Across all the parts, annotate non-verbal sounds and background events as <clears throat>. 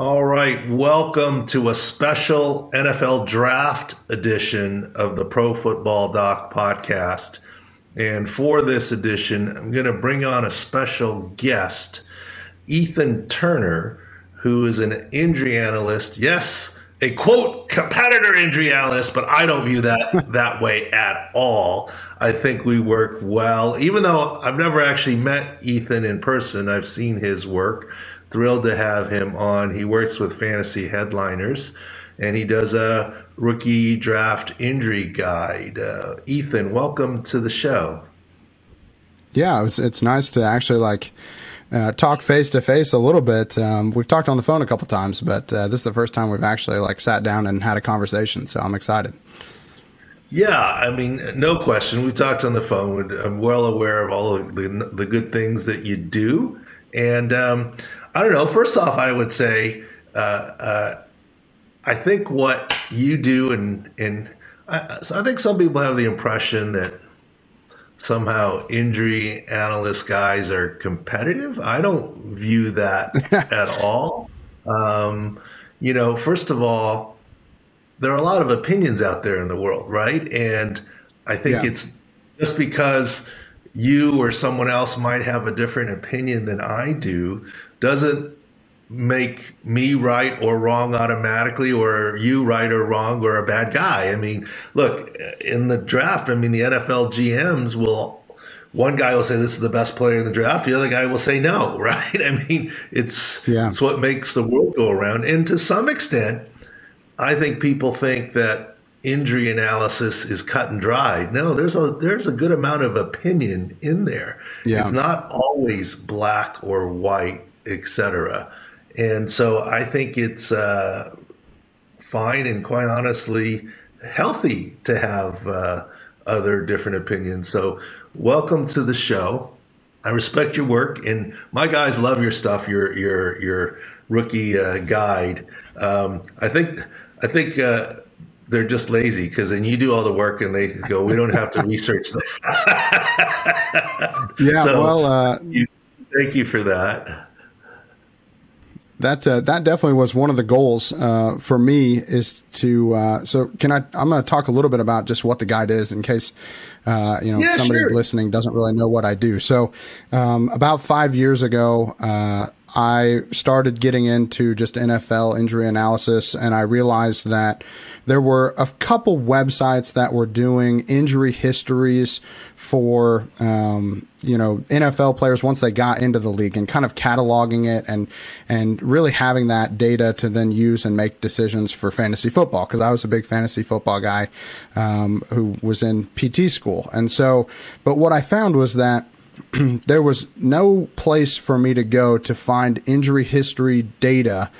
All right, welcome to a special NFL draft edition of the Pro Football Doc podcast. And for this edition, I'm going to bring on a special guest, Ethan Turner, who is an injury analyst. Yes, a quote competitor injury analyst, but I don't view that <laughs> that way at all. I think we work well, even though I've never actually met Ethan in person. I've seen his work thrilled to have him on. He works with fantasy headliners and he does a rookie draft injury guide. Uh, Ethan, welcome to the show. Yeah, it's, it's nice to actually like uh, talk face to face a little bit. Um, we've talked on the phone a couple times, but uh, this is the first time we've actually like sat down and had a conversation. So I'm excited. Yeah, I mean, no question. We talked on the phone. I'm well aware of all of the, the good things that you do. And um, I don't know. First off, I would say uh, uh, I think what you do, and and I, so I think some people have the impression that somehow injury analyst guys are competitive. I don't view that <laughs> at all. Um, you know, first of all, there are a lot of opinions out there in the world, right? And I think yeah. it's just because you or someone else might have a different opinion than I do doesn't make me right or wrong automatically or you right or wrong or a bad guy. I mean, look, in the draft, I mean, the NFL GMs will, one guy will say this is the best player in the draft, the other guy will say no, <laughs> right? I mean, it's, yeah. it's what makes the world go around. And to some extent, I think people think that injury analysis is cut and dried. No, there's a there's a good amount of opinion in there. Yeah. It's not always black or white etc. And so I think it's uh, fine and quite honestly healthy to have uh, other different opinions. So welcome to the show. I respect your work, and my guys love your stuff. Your your your rookie uh, guide. Um, I think I think uh, they're just lazy because then you do all the work and they go, we don't have to <laughs> research that. <laughs> yeah, so well, uh, you, thank you for that that uh, that definitely was one of the goals uh, for me is to uh, so can I I'm going to talk a little bit about just what the guide is in case uh, you know yeah, somebody sure. listening doesn't really know what I do so um, about five years ago uh, I started getting into just NFL injury analysis and I realized that there were a couple websites that were doing injury histories for um, you know NFL players once they got into the league and kind of cataloging it and and really having that data to then use and make decisions for fantasy football because I was a big fantasy football guy um, who was in PT school. And so but what I found was that <clears throat> there was no place for me to go to find injury history data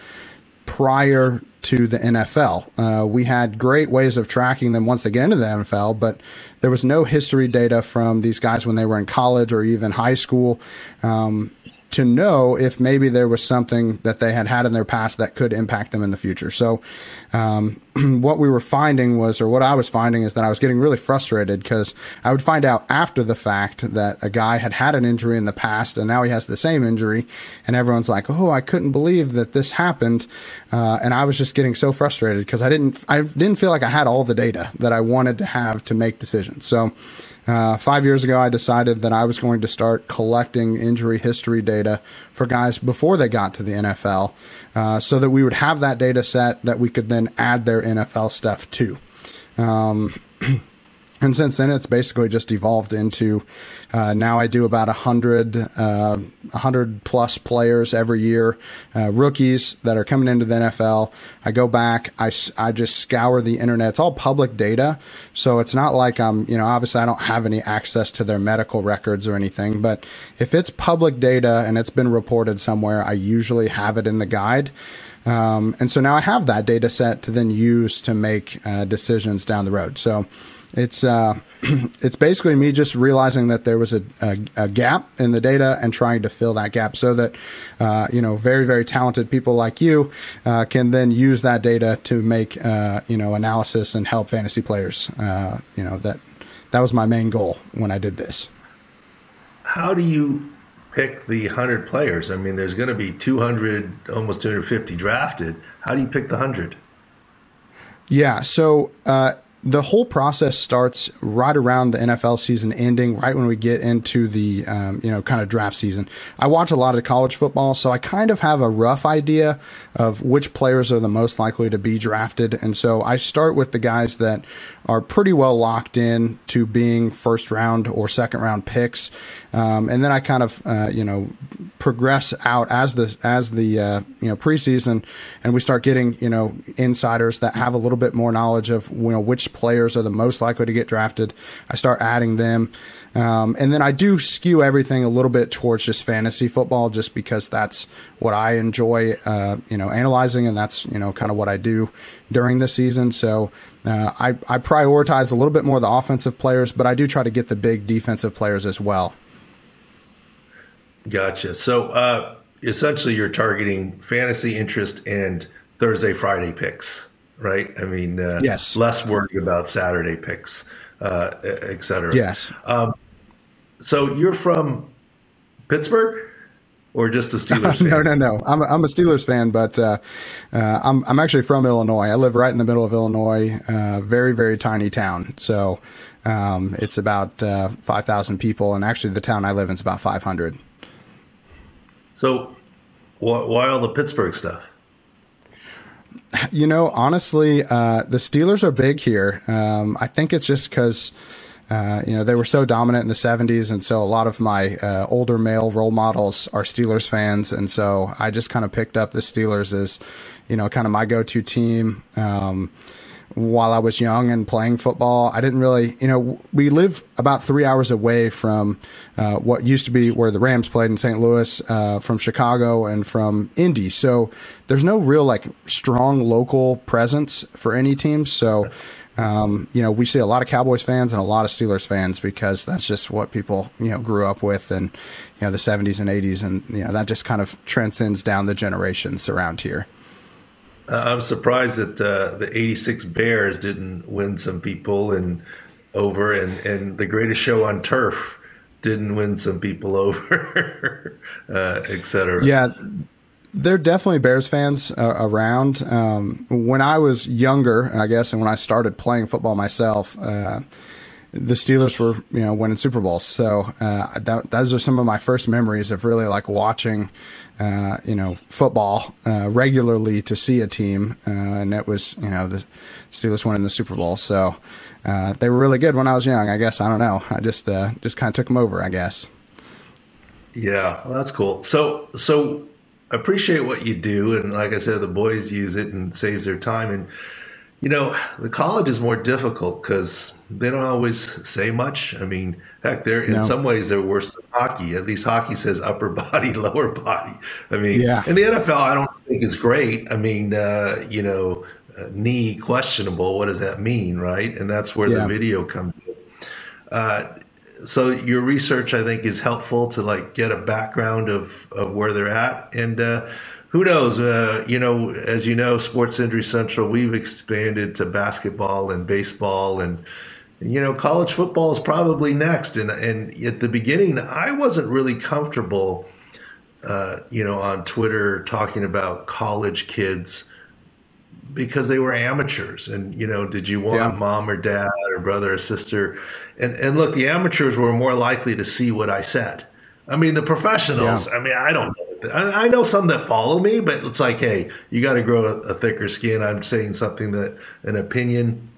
prior to the NFL. Uh, we had great ways of tracking them once they get into the NFL, but there was no history data from these guys when they were in college or even high school. Um, to know if maybe there was something that they had had in their past that could impact them in the future. So, um, <clears throat> what we were finding was, or what I was finding is that I was getting really frustrated because I would find out after the fact that a guy had had an injury in the past and now he has the same injury, and everyone's like, "Oh, I couldn't believe that this happened," uh, and I was just getting so frustrated because I didn't, I didn't feel like I had all the data that I wanted to have to make decisions. So. Uh, five years ago, I decided that I was going to start collecting injury history data for guys before they got to the NFL uh, so that we would have that data set that we could then add their NFL stuff to. Um, <clears throat> and since then, it's basically just evolved into uh, now I do about a hundred, uh, hundred plus players every year, uh, rookies that are coming into the NFL. I go back, I, I just scour the internet. It's all public data, so it's not like I'm, you know, obviously I don't have any access to their medical records or anything. But if it's public data and it's been reported somewhere, I usually have it in the guide. Um, and so now I have that data set to then use to make uh, decisions down the road. So it's uh, <clears throat> it's basically me just realizing that there was a, a, a, gap in the data and trying to fill that gap so that uh, you know very very talented people like you uh, can then use that data to make uh, you know analysis and help fantasy players. Uh, you know that that was my main goal when I did this. How do you pick the 100 players? I mean, there's going to be 200, almost 250 drafted. How do you pick the 100? Yeah. So, uh, the whole process starts right around the NFL season ending, right when we get into the um, you know kind of draft season. I watch a lot of college football, so I kind of have a rough idea of which players are the most likely to be drafted, and so I start with the guys that are pretty well locked in to being first round or second round picks, um, and then I kind of uh, you know progress out as the as the uh, you know preseason, and we start getting you know insiders that have a little bit more knowledge of you know which players are the most likely to get drafted. I start adding them. Um, and then I do skew everything a little bit towards just fantasy football, just because that's what I enjoy, uh, you know, analyzing, and that's you know kind of what I do during the season. So uh, I I prioritize a little bit more the offensive players, but I do try to get the big defensive players as well. Gotcha. So uh, essentially, you're targeting fantasy interest and Thursday, Friday picks right? I mean, uh, yes, less worried about Saturday picks, uh, et cetera. Yes. Um, so you're from Pittsburgh or just a <laughs> Steelers fan? no, no, no. I'm a, I'm a Steelers fan, but uh, uh, I'm I'm actually from Illinois. I live right in the middle of Illinois, uh, very very tiny town. So um, it's about uh, five thousand people, and actually the town I live in is about five hundred. So why, why all the Pittsburgh stuff? You know, honestly, uh, the Steelers are big here. Um, I think it's just because. Uh, you know, they were so dominant in the 70s. And so a lot of my uh, older male role models are Steelers fans. And so I just kind of picked up the Steelers as, you know, kind of my go to team. Um, while I was young and playing football. I didn't really, you know, we live about three hours away from uh, what used to be where the Rams played in St. Louis, uh, from Chicago and from Indy. So there's no real like strong local presence for any teams. So. Um, you know, we see a lot of Cowboys fans and a lot of Steelers fans because that's just what people, you know, grew up with and, you know, the 70s and 80s. And, you know, that just kind of transcends down the generations around here. Uh, I'm surprised that uh, the '86 Bears didn't win some people and over, and and the Greatest Show on Turf didn't win some people <laughs> over, uh, etc. Yeah. There are definitely Bears fans uh, around. Um, when I was younger, I guess, and when I started playing football myself, uh, the Steelers were, you know, winning Super Bowls. So uh, that, those are some of my first memories of really like watching, uh, you know, football uh, regularly to see a team, uh, and it was, you know, the Steelers winning the Super Bowl. So they were really good when I was young. I guess I don't know. I just just kind of took them over. I guess. Yeah, well, that's cool. So so appreciate what you do, and like I said, the boys use it and saves their time and you know, the college is more difficult because they don't always say much. I mean, heck, they're in no. some ways they're worse than hockey. At least hockey says upper <laughs> body, lower body. I mean, yeah. in the NFL, I don't think is great. I mean, uh, you know, uh, knee questionable. What does that mean, right? And that's where yeah. the video comes in. Uh, so your research, I think, is helpful to like get a background of of where they're at and uh, who knows? Uh, you know, as you know, Sports Injury Central, we've expanded to basketball and baseball, and you know, college football is probably next. And and at the beginning, I wasn't really comfortable, uh, you know, on Twitter talking about college kids because they were amateurs. And you know, did you want yeah. mom or dad or brother or sister? And and look, the amateurs were more likely to see what I said. I mean, the professionals. Yeah. I mean, I don't know I, know some that follow me, but it's like, hey, you got to grow a, a thicker skin. I'm saying something that an opinion.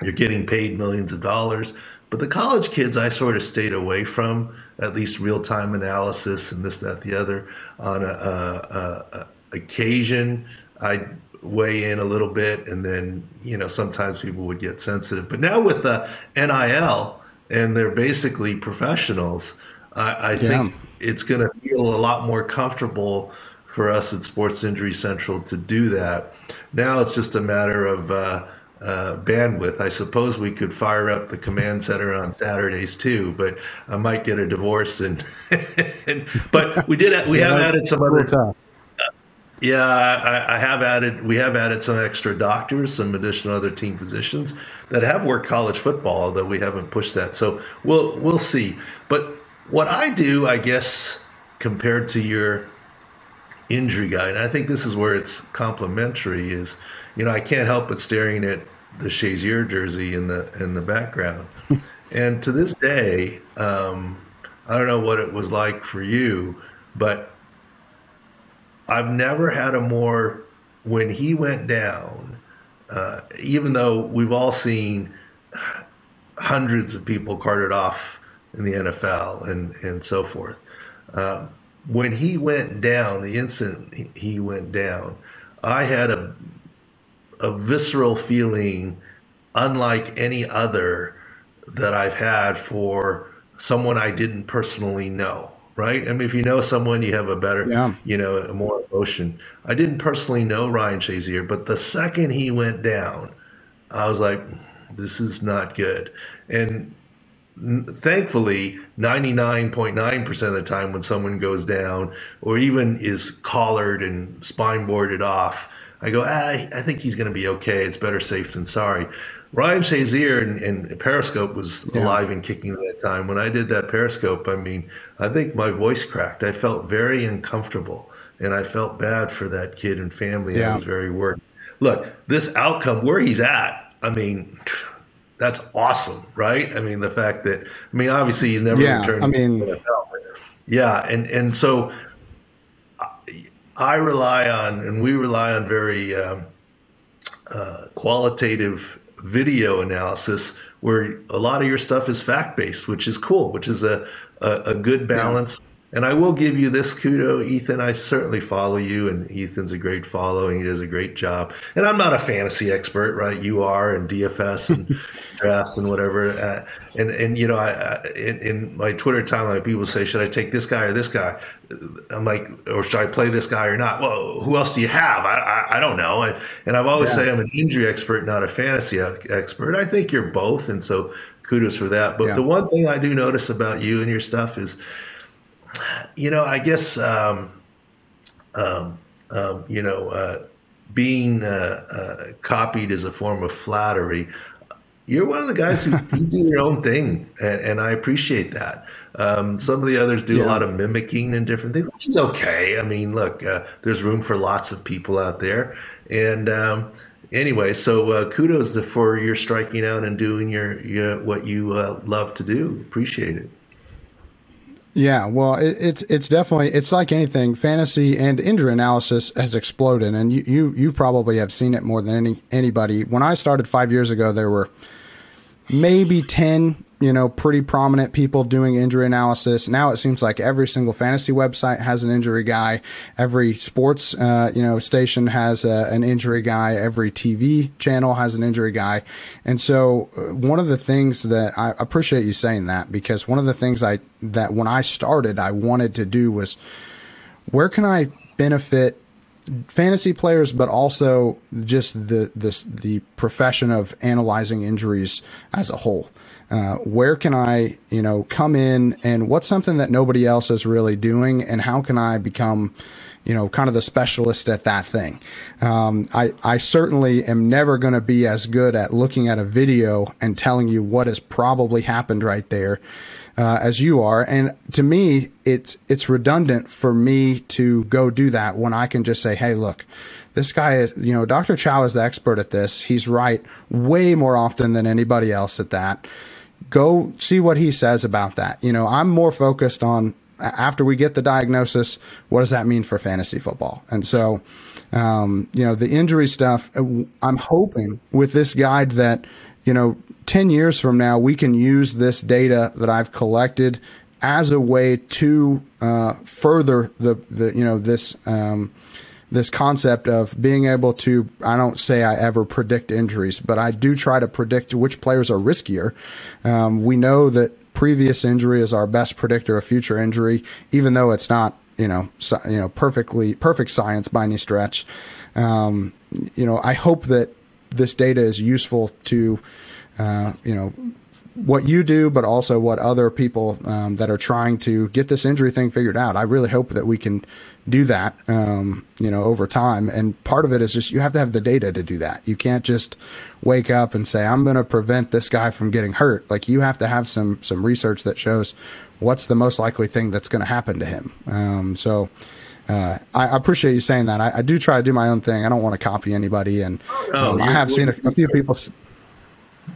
You're getting paid millions of dollars. But the college kids, I sort of stayed away from at least real time analysis and this, that, the other. On a, a, a, occasion, I'd weigh in a little bit, and then you know sometimes people would get sensitive. But now with the NIL, and they're basically professionals, I, I yeah. think it's going to feel a lot more comfortable for us at Sports Injury Central to do that. Now it's just a matter of uh, uh, bandwidth. I suppose we could fire up the command center on Saturdays too, but I might get a divorce. And, <laughs> and but we did we yeah, have added some other. Tough. Yeah, I, I, have added. We have added some extra doctors, some additional other team physicians that have worked college football, although we haven't pushed that. So we'll we'll see. But what I do, I guess, compared to your injury guy. And I think this is where it's complementary. Is you know I can't help but staring at the Shazier jersey in the in the background, <laughs> and to this day, um, I don't know what it was like for you, but I've never had a more when he went down. Uh, even though we've all seen hundreds of people carted off in the NFL and and so forth. Um, when he went down, the instant he went down, I had a a visceral feeling unlike any other that I've had for someone I didn't personally know. Right? I mean, if you know someone, you have a better, yeah. you know, a more emotion. I didn't personally know Ryan Shazier, but the second he went down, I was like, this is not good. And thankfully 99.9% of the time when someone goes down or even is collared and spine boarded off i go ah, i think he's going to be okay it's better safe than sorry ryan shazier and, and periscope was yeah. alive and kicking at that time when i did that periscope i mean i think my voice cracked i felt very uncomfortable and i felt bad for that kid and family yeah. i was very worried look this outcome where he's at i mean that's awesome, right? I mean, the fact that I mean, obviously he's never yeah, returned. I mean, yeah, and and so I rely on, and we rely on very um, uh, qualitative video analysis, where a lot of your stuff is fact based, which is cool, which is a a, a good balance. And I will give you this kudo, Ethan. I certainly follow you, and Ethan's a great follow, and he does a great job. And I'm not a fantasy expert, right? You are, and DFS and <laughs> drafts and whatever. Uh, and and you know, I, I in, in, my Twitter timeline, people say, "Should I take this guy or this guy?" I'm like, or should I play this guy or not? Well, who else do you have? I I, I don't know. And, and I've always yeah. say I'm an injury expert, not a fantasy expert. I think you're both, and so kudos for that. But yeah. the one thing I do notice about you and your stuff is you know, I guess, um, um, um, you know, uh, being uh, uh, copied is a form of flattery. You're one of the guys who <laughs> you do your own thing, and, and I appreciate that. Um, some of the others do yeah. a lot of mimicking and different things, which is okay. I mean, look, uh, there's room for lots of people out there, and um, anyway, so uh, kudos for your striking out and doing your, your what you uh, love to do. Appreciate it. Yeah, well, it, it's it's definitely it's like anything. Fantasy and injury analysis has exploded, and you, you you probably have seen it more than any anybody. When I started five years ago, there were maybe ten you know, pretty prominent people doing injury analysis. Now it seems like every single fantasy website has an injury guy. Every sports, uh, you know, station has a, an injury guy. Every TV channel has an injury guy. And so uh, one of the things that I appreciate you saying that because one of the things I, that when I started, I wanted to do was where can I benefit fantasy players, but also just the, the, the profession of analyzing injuries as a whole. Uh, where can I, you know, come in and what's something that nobody else is really doing and how can I become, you know, kind of the specialist at that thing. Um, I, I certainly am never going to be as good at looking at a video and telling you what has probably happened right there. Uh, as you are, and to me, it's it's redundant for me to go do that when I can just say, "Hey, look, this guy is, you know, Dr. Chao is the expert at this. He's right way more often than anybody else at that." Go see what he says about that. You know, I'm more focused on after we get the diagnosis, what does that mean for fantasy football? And so, um, you know, the injury stuff, uh, I'm hoping with this guide that, you know, 10 years from now, we can use this data that I've collected as a way to uh, further the, the, you know, this, um, this concept of being able to I don't say I ever predict injuries, but I do try to predict which players are riskier. Um, we know that previous injury is our best predictor of future injury, even though it's not you know so, you know perfectly perfect science by any stretch. Um, you know, I hope that this data is useful to uh, you know what you do, but also what other people um, that are trying to get this injury thing figured out. I really hope that we can do that, um, you know, over time. And part of it is just you have to have the data to do that. You can't just wake up and say, "I'm going to prevent this guy from getting hurt." Like you have to have some some research that shows what's the most likely thing that's going to happen to him. Um, so. Uh, I, appreciate you saying that. I, I, do try to do my own thing. I don't want to copy anybody, and oh, um, I have seen a, a few people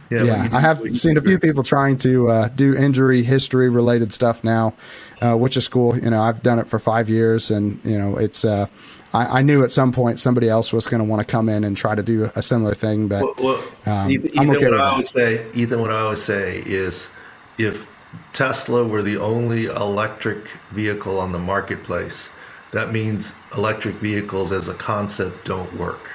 yeah, yeah I have seen a few people trying to uh, do injury history related stuff now, uh, which is cool. You know, I've done it for five years, and you know, it's. Uh, I, I, knew at some point somebody else was going to want to come in and try to do a similar thing, but well, well, um, Ethan, I'm okay what I always say, Ethan, what I always say is, if Tesla were the only electric vehicle on the marketplace, that means electric vehicles as a concept don't work.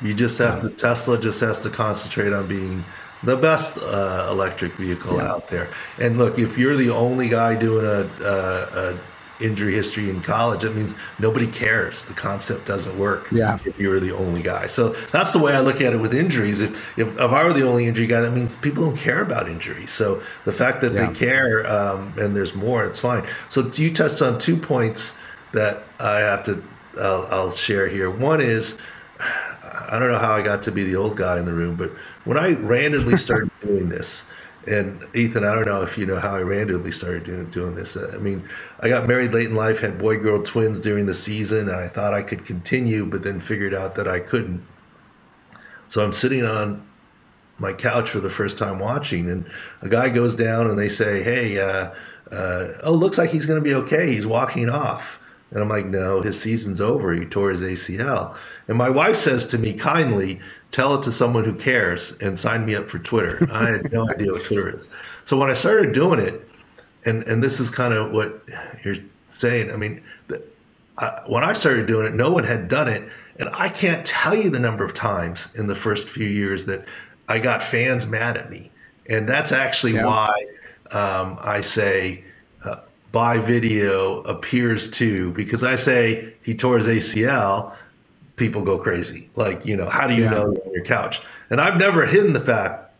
You just have to Tesla just has to concentrate on being the best uh, electric vehicle yeah. out there. And look, if you're the only guy doing a, a, a, injury history in college, it means nobody cares. The concept doesn't work. Yeah. If you're the only guy, so that's the way I look at it with injuries. If if, if I were the only injury guy, that means people don't care about injuries. So the fact that yeah. they care um, and there's more, it's fine. So you touched on two points that I have to I'll, I'll share here. One is I don't know how I got to be the old guy in the room, but when I randomly <laughs> started doing this, and Ethan, I don't know if you know how I randomly started doing, doing this. I mean, I got married late in life, had boy girl twins during the season, and I thought I could continue, but then figured out that I couldn't. So I'm sitting on my couch for the first time watching, and a guy goes down and they say, Hey, uh, uh, oh, looks like he's going to be okay. He's walking off. And I'm like, No, his season's over. He tore his ACL. And my wife says to me kindly, tell it to someone who cares and sign me up for Twitter. I had no <laughs> idea what Twitter is. So when I started doing it, and, and this is kind of what you're saying, I mean, the, I, when I started doing it, no one had done it. And I can't tell you the number of times in the first few years that I got fans mad at me. And that's actually yeah. why um, I say, by video appears to, because I say he tore his ACL people go crazy. Like, you know, how do you yeah. know you're on your couch? And I've never hidden the fact.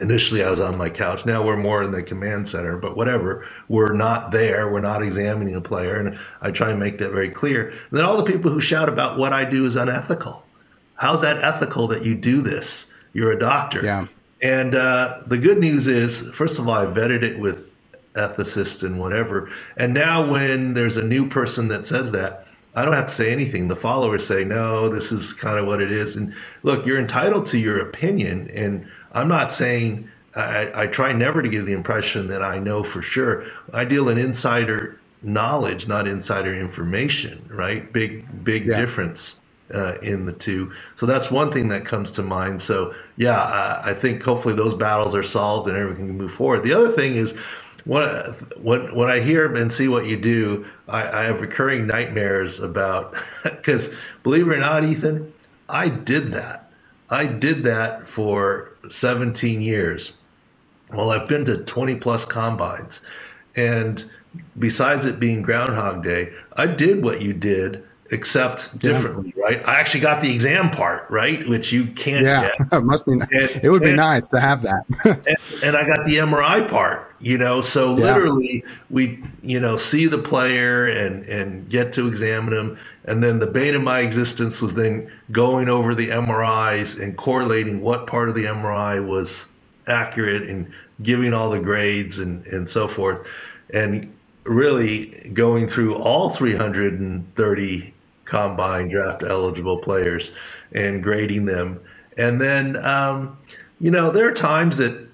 Initially, I was on my couch. Now we're more in the command center, but whatever. We're not there. We're not examining a player. And I try and make that very clear. And then all the people who shout about what I do is unethical. How's that ethical that you do this? You're a doctor. Yeah. And uh, the good news is, first of all, I vetted it with ethicists and whatever. And now when there's a new person that says that, I don't have to say anything. The followers say, no, this is kind of what it is. And look, you're entitled to your opinion. And I'm not saying, I, I try never to give the impression that I know for sure. I deal in insider knowledge, not insider information, right? Big, big yeah. difference. Uh, in the two. So that's one thing that comes to mind. So yeah, I, I think hopefully those battles are solved and everything can move forward. The other thing is when when when I hear and see what you do, I, I have recurring nightmares about <laughs> because believe it or not, Ethan, I did that. I did that for 17 years. Well, I've been to 20 plus combines, and besides it being Groundhog Day, I did what you did except differently, yeah. right? I actually got the exam part, right, which you can't yeah, get. <laughs> it must be. And, it would be and, nice to have that. <laughs> and, and, I got the MRI part, you know. So yeah. literally, we, you know, see the player and and get to examine him, and then the bane of my existence was then going over the MRIs and correlating what part of the MRI was accurate and giving all the grades and and so forth, and really going through all 330 combine draft eligible players and grading them. And then, um, you know, there are times that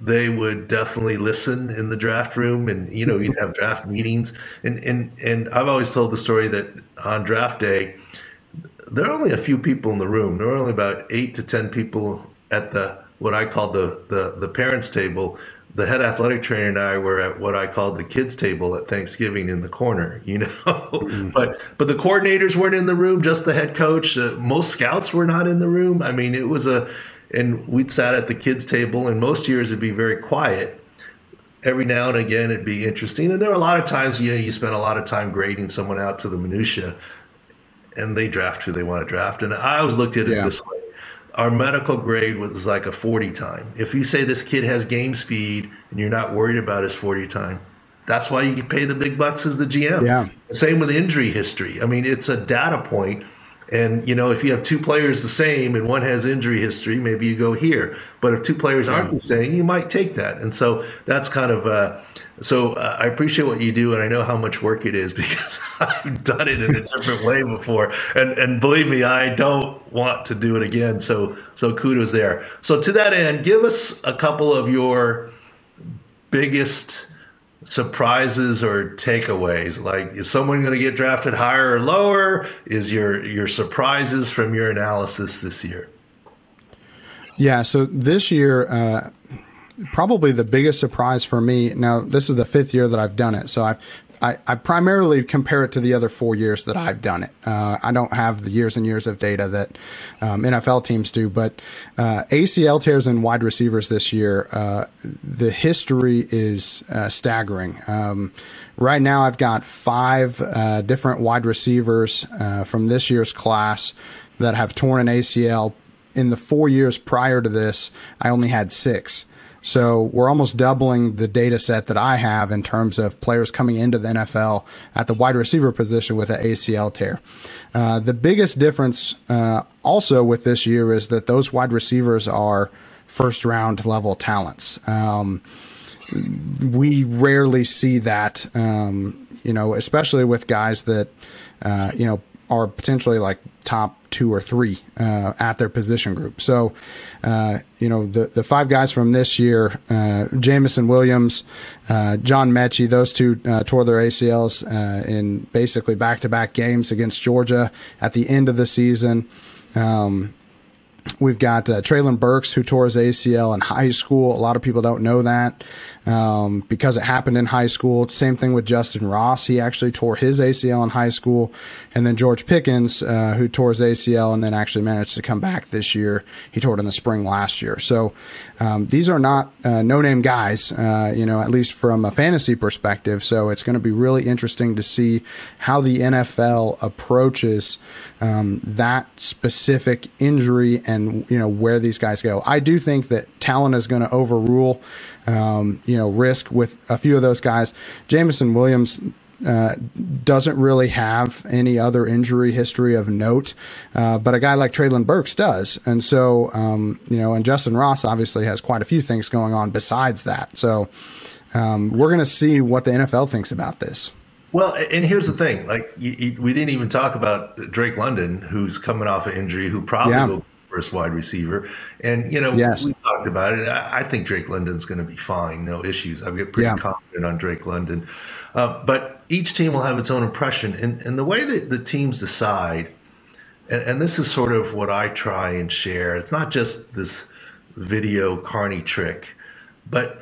they would definitely listen in the draft room and, you know, you'd have draft meetings. And, and, and I've always told the story that on draft day, there are only a few people in the room. There are only about eight to 10 people at the, what I call the, the, the parents table the head athletic trainer and I were at what I called the kids table at Thanksgiving in the corner, <laughs> you know. Mm-hmm. but but the coordinators weren't in the room, just the head coach. Uh, most scouts were not in the room. I mean, it was a and we'd sat at the kids table and most years it'd be very quiet. Every now and again it'd be interesting. And there were a lot of times you know you spend a lot of time grading someone out to the minutia and they draft who they want to draft. And I always looked at it yeah. this way our medical grade was like a 40 time. If you say this kid has game speed and you're not worried about his 40 time, that's why you pay the big bucks as the GM. Yeah. Same with injury history. I mean, it's a data point and you know, if you have two players the same and one has injury history, maybe you go here. But if two players aren't the same, you might take that. And so that's kind of uh, so uh, I appreciate what you do, and I know how much work it is <laughs> because I've done it in a different way before. And and believe me, I don't want to do it again. So so kudos there. So to that end, give us a couple of your biggest surprises or takeaways? Like, is someone going to get drafted higher or lower? Is your your surprises from your analysis this year? Yeah, so this year, uh, probably the biggest surprise for me. Now, this is the fifth year that I've done it, so I've I, I, primarily compare it to the other four years that I've done it. Uh, I don't have the years and years of data that um, NFL teams do, but uh, ACL tears in wide receivers this year, uh, the history is uh, staggering. Um, right now, I've got five uh, different wide receivers uh, from this year's class that have torn an ACL. In the four years prior to this, I only had six. So we're almost doubling the data set that I have in terms of players coming into the NFL at the wide receiver position with an ACL tear. Uh, the biggest difference uh, also with this year is that those wide receivers are first round level talents. Um, we rarely see that, um, you know, especially with guys that, uh, you know, are potentially like top two or three uh, at their position group. So, uh, you know, the, the five guys from this year, uh, Jameson Williams, uh, John Metchie, those two uh, tore their ACLs uh, in basically back to back games against Georgia at the end of the season. Um, We've got uh, Treylon Burks, who tore his ACL in high school. A lot of people don't know that um, because it happened in high school. Same thing with Justyn Ross. He actually tore his ACL in high school. And then George Pickens, uh, who tore his ACL and then actually managed to come back this year. He tore it in the spring last year. So um, these are not uh, no name guys, uh, you know, at least from a fantasy perspective. So it's going to be really interesting to see how the NFL approaches um, that specific injury and, you know, where these guys go. I do think that talent is going to overrule um, you know, risk with a few of those guys. Jameson Williams uh, doesn't really have any other injury history of note, uh, but a guy like Treylon Burks does. And so, um, you know, and Justyn Ross obviously has quite a few things going on besides that. So um, we're going to see what the NFL thinks about this. Well, and here's the thing: like you, you, we didn't even talk about Drake London, who's coming off an injury, who probably yeah. will first wide receiver. And, you know, yes. we talked about it. I, think Drake London's going to be fine. No issues. I get pretty yeah. confident on Drake London. Uh, but each team will have its own impression. And, and the way that the teams decide, and, and this is sort of what I try and share, it's not just this video carny trick, but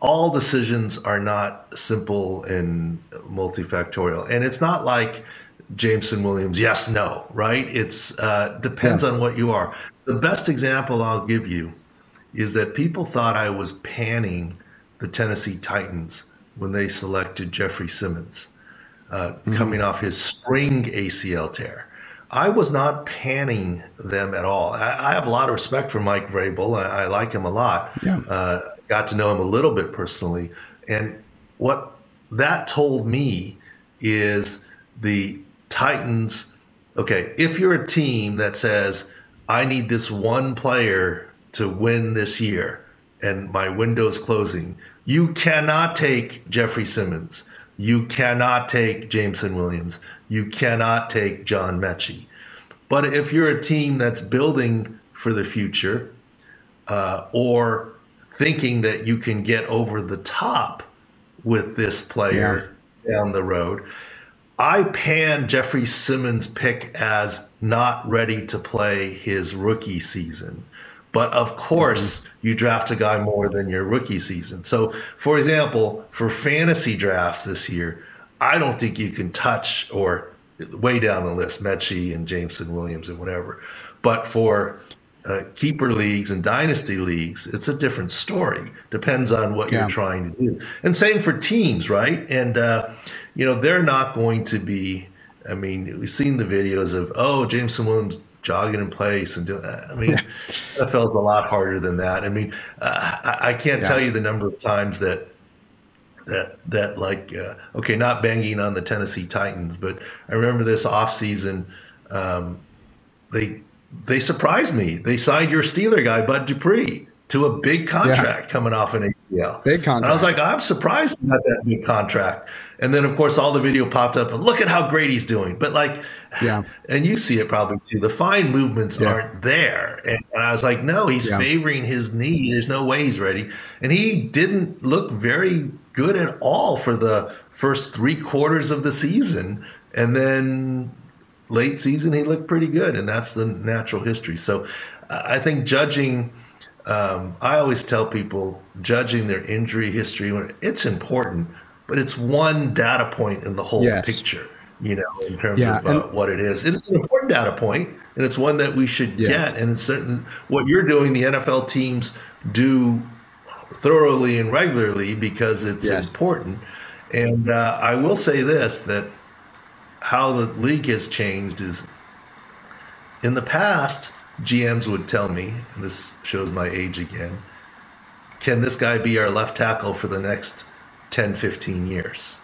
all decisions are not simple and multifactorial. And it's not like Jameson Williams, yes, no, right? It's uh, depends yeah. on what you are. The best example I'll give you is that people thought I was panning the Tennessee Titans when they selected Jeffrey Simmons, uh, mm-hmm. coming off his spring ACL tear. I was not panning them at all. I, I have a lot of respect for Mike Vrabel. I, I like him a lot. Yeah. Uh, got to know him a little bit personally, and what that told me is the Titans, okay, if you're a team that says, I need this one player to win this year and my window's closing, you cannot take Jeffrey Simmons. You cannot take Jameson Williams. You cannot take John Metchie. But if you're a team that's building for the future uh, or thinking that you can get over the top with this player yeah. down the road, I pan Jeffrey Simmons' pick as not ready to play his rookie season. But of course, mm-hmm. you draft a guy more than your rookie season. So, for example, for fantasy drafts this year, I don't think you can touch or way down the list Metchie and Jameson Williams and whatever. But for uh, keeper leagues and dynasty leagues, it's a different story. Depends on what yeah. you're trying to do. And same for teams, right? And uh, you know, they're not going to be. I mean, we've seen the videos of oh, Jameson Williams jogging in place and doing. I mean. NFL's <laughs> a lot harder than that. I mean, uh, I, I, can't yeah. tell you the number of times that that that like uh, okay, not banging on the Tennessee Titans, but I remember this offseason, um, they they surprised me. They signed your Steeler guy, Bud Dupree, to a big contract yeah. coming off an ACL. Big contract. And I was like, I'm surprised about that big contract. And then, of course, all the video popped up and look at how great he's doing. But like, yeah. And you see it probably too. The fine movements yeah. aren't there. And, and, I was like, no, he's yeah. favoring his knee. There's no way he's ready. And he didn't look very good at all for the first three quarters of the season. And then late season, he looked pretty good. And that's the natural history. So I think judging, um, I always tell people judging their injury history, it's important, but it's one data point in the whole yes. picture you know, in terms yeah, of uh, what it is. It's an important data point, and it's one that we should yeah. get. And it's certain what you're doing, the NFL teams do thoroughly and regularly because it's yes. important. And uh, I will say this: that how the league has changed is in the past, GMs would tell me, and this shows my age again, can this guy be our left tackle for the next 10, 15 years?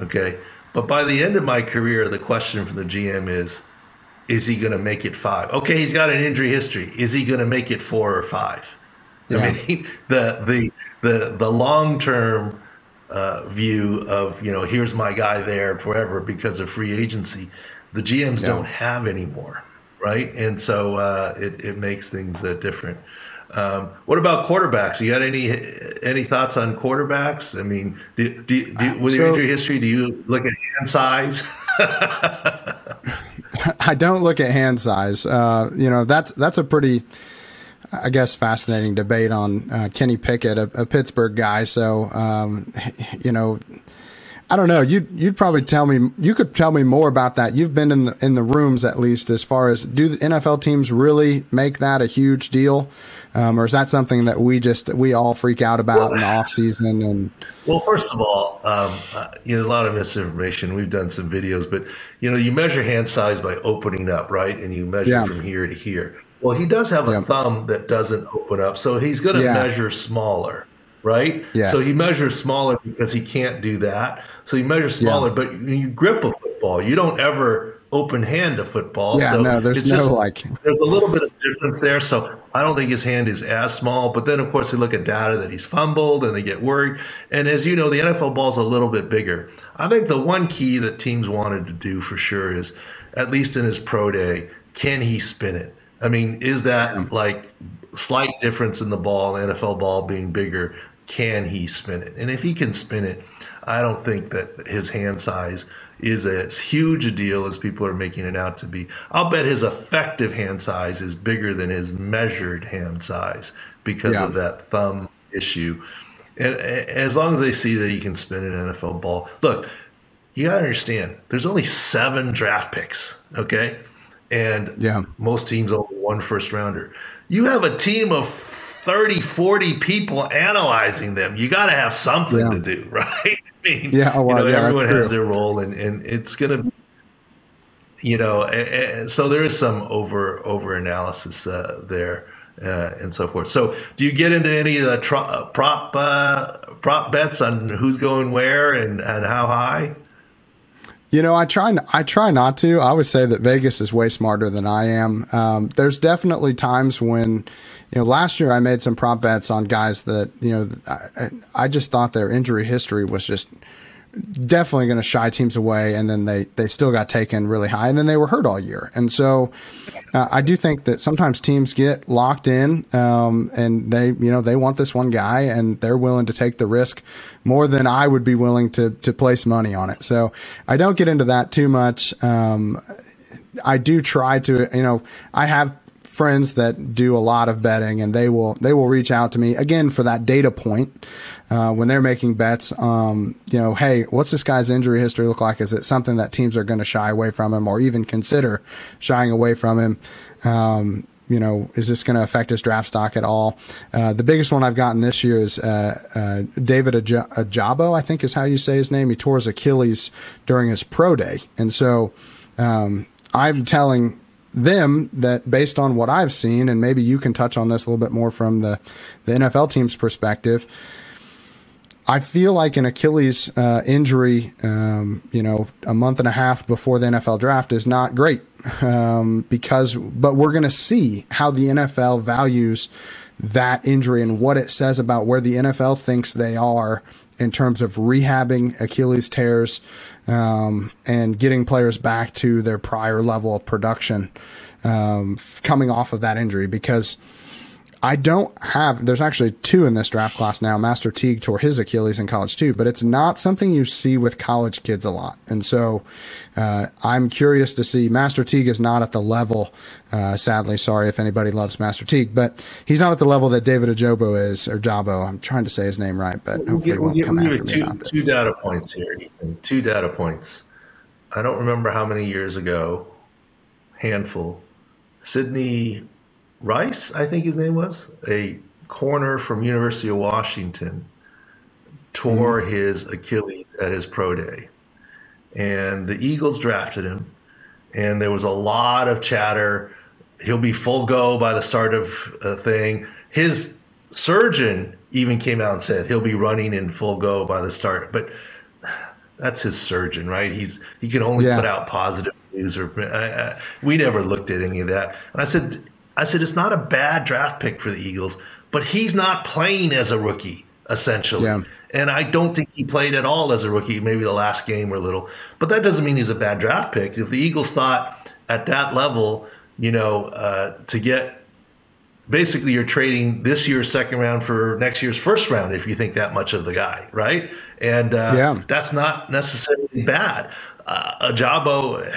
Okay but by the end of my career, the question from the GM is, is he going to make it five? Okay, he's got an injury history. Is he going to make it four or five? Yeah. I mean, <laughs> the the the the long term uh, view of you know here's my guy there forever because of free agency, the GMs yeah. don't have anymore, right? And so uh, it it makes things uh, different. Um, what about quarterbacks? You got any any thoughts on quarterbacks? I mean, do, do, do, with so, your injury history, do you look at hand size? <laughs> I don't look at hand size. Uh, you know, that's that's a pretty, I guess, fascinating debate on uh, Kenny Pickett, a, a, Pittsburgh guy. So, um, you know, I don't know. You'd you'd probably tell me. You could tell me more about that. You've been in the in the rooms at least, as far as do the NFL teams really make that a huge deal, um, or is that something that we just we all freak out about well, in the off season? And well, first of all, um, uh, you know a lot of misinformation. We've done some videos, but you know you measure hand size by opening up, right? And you measure yeah. from here to here. Well, he does have a yeah. thumb that doesn't open up, so he's going to yeah. measure smaller right? Yes. So he measures smaller because he can't do that. So he measures smaller, yeah. but you grip a football. You don't ever open hand a football. Yeah, so no, there's no just, like. There's a little bit of difference there. So I don't think his hand is as small. But then, of course, they look at data that he's fumbled and they get worried. And as you know, the NFL ball is a little bit bigger. I think the one key that teams wanted to do for sure is, at least in his pro day, can he spin it? I mean, is that mm. like slight difference in the ball, the NFL ball being bigger? Can he spin it? And if he can spin it, I don't think that his hand size is as huge a deal as people are making it out to be. I'll bet his effective hand size is bigger than his measured hand size because yeah. of that thumb issue. And as long as they see that he can spin an NFL ball, look, you gotta understand, there's only seven draft picks, okay? And yeah. most teams only one first rounder. You have a team of 30, 40 people analyzing them. You got to have something yeah. to do, <laughs> right? I mean, yeah, oh, well, you know, yeah, everyone has their role, and, and it's going to, you know, so there is some over over analysis uh, there. Uh, and so forth. So, do you get into any of the tro- uh, prop uh, prop bets on who's going where and, and how high? You know, I try. I try not to. I would say that Vegas is way smarter than I am. Um, there's definitely times when, you know, last year I made some prop bets on guys that you know I, I just thought their injury history was just definitely going to shy teams away, and then they they still got taken really high, and then they were hurt all year. And so, uh, I do think that sometimes teams get locked in, um, and they you know they want this one guy, and they're willing to take the risk more than I would be willing to to place money on it. So I don't get into that too much. Um, I do try to, you know, I have friends that do a lot of betting and they will they will reach out to me again for that data point uh, when they're making bets um, you know hey what's this guy's injury history look like is it something that teams are going to shy away from him or even consider shying away from him um, you know, is this going to affect his draft stock at all? Uh, the biggest one I've gotten this year is uh, uh, David Ojabo, I think is how you say his name. He tore his Achilles during his pro day, and so um, I'm telling them that based on what I've seen, and maybe you can touch on this a little bit more from the, the NFL team's perspective. I feel like an Achilles uh, injury, um, you know, a month and a half before the NFL draft is not great um, because, but we're going to see how the NFL values that injury and what it says about where the NFL thinks they are in terms of rehabbing Achilles tears um, and getting players back to their prior level of production um, coming off of that injury because I don't have. There's actually two in this draft class now. Master Teague tore his Achilles in college too, but it's not something you see with college kids a lot. And so uh, I'm curious to see. Master Teague is not at the level. Uh, sadly, sorry if anybody loves Master Teague, but he's not at the level that David Ojabo is or Jabo. I'm trying to say his name right, but hopefully he won't come after two, me. Two data points here. Two data points. I don't remember how many years ago. Handful. Sidney Rice, I think his name was, a corner from University of Washington, tore mm-hmm. his Achilles at his pro day. And the Eagles drafted him, and there was a lot of chatter. He'll be full go by the start of a thing. His surgeon even came out and said he'll be running in full go by the start. But that's his surgeon, right? He's he can only yeah. put out positive news. Or I, I, we never looked at any of that. And I said, I said, it's not a bad draft pick for the Eagles, but he's not playing as a rookie, essentially. Yeah. And I don't think he played at all as a rookie, maybe the last game or a little. But that doesn't mean he's a bad draft pick. If the Eagles thought at that level, you know, uh, to get basically you're trading this year's second round for next year's first round if you think that much of the guy, right? And uh, yeah. that's not necessarily bad. Uh, Ojabo,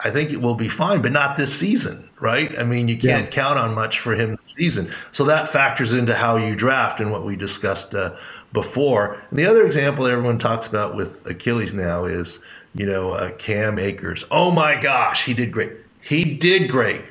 I think it will be fine, but not this season right? I mean, you can't yeah. count on much for him this season. So that factors into how you draft and what we discussed uh, before. And the other example everyone talks about with Achilles now is, you know, uh, Cam Akers. Oh my gosh, he did great. He did great.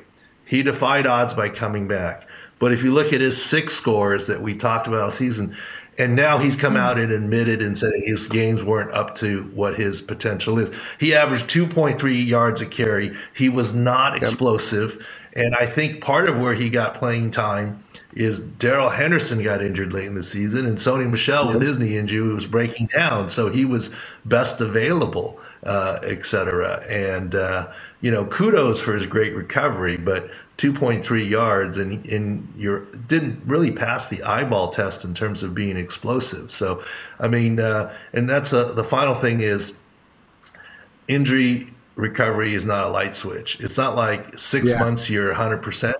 He defied odds by coming back. But if you look at his six scores that we talked about all season, and now he's come out and admitted and said his games weren't up to what his potential is. He averaged 2.3 yards a carry. He was not explosive. And I think part of where he got playing time is Darrell Henderson got injured late in the season, and Sony Michel yep. with his knee injury was breaking down, so he was best available, uh, et cetera. And uh, you know, kudos for his great recovery, but 2.3 yards and and you didn't really pass the eyeball test in terms of being explosive. So, I mean, uh, and that's a, the final thing is injury recovery is not a light switch. It's not like six yeah. months you're 100 percent.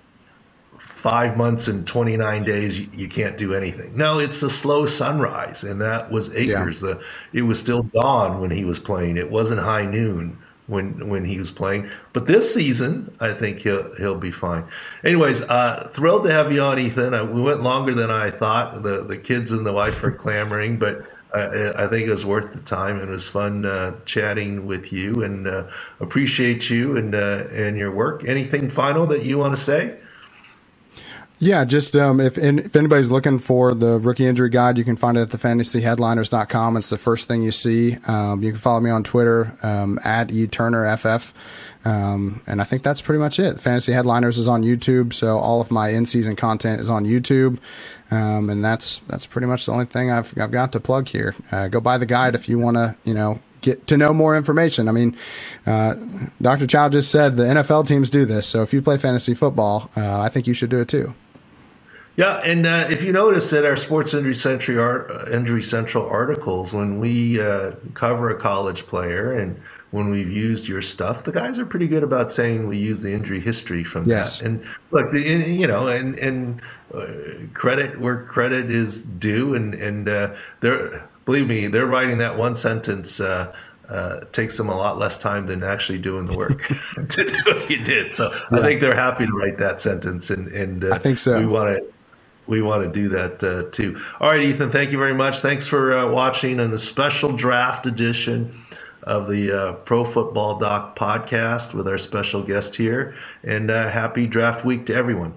Five months and 29 days, you, can't do anything. No, it's a slow sunrise, and that was Akers. Yeah. The it was still dawn when he was playing. It wasn't high noon when when he was playing. But this season, I think he'll he'll be fine. Anyways, uh, thrilled to have you on, Ethan. Uh, we went longer than I thought. The the kids and the wife are clamoring, but I, I think it was worth the time. It was fun uh, chatting with you, and uh, appreciate you and uh, and your work. Anything final that you want to say? Yeah, just um, if if anybody's looking for the rookie injury guide, you can find it at thefantasyheadliners.com. It's the first thing you see. Um, you can follow me on Twitter um, at eturnerff. Um, and I think that's pretty much it. Fantasy Headliners is on YouTube, so all of my in-season content is on YouTube, um, and that's that's pretty much the only thing I've I've got to plug here. Uh, go buy the guide if you want to, you know, get to know more information. I mean, uh, Dr. Chao just said the NFL teams do this, so if you play fantasy football, uh, I think you should do it too. Yeah, and uh, if you notice that our Sports Injury Central, art, uh, Injury Central articles, when we uh, cover a college player and when we've used your stuff, the guys are pretty good about saying we use the injury history from yes. that. And look, the, you know, and and uh, credit where credit is due, and and uh, they're believe me, they're writing that one sentence. Uh, uh, takes them a lot less time than actually doing the work <laughs> <laughs> to do what you did. So yeah. I think they're happy to write that sentence, and and uh, I think so. We want to we want to do that uh, too. All right, Ethan, thank you very much. Thanks for uh, watching on the special draft edition of the uh, Pro Football Doc podcast with our special guest here. And uh, happy draft week to everyone.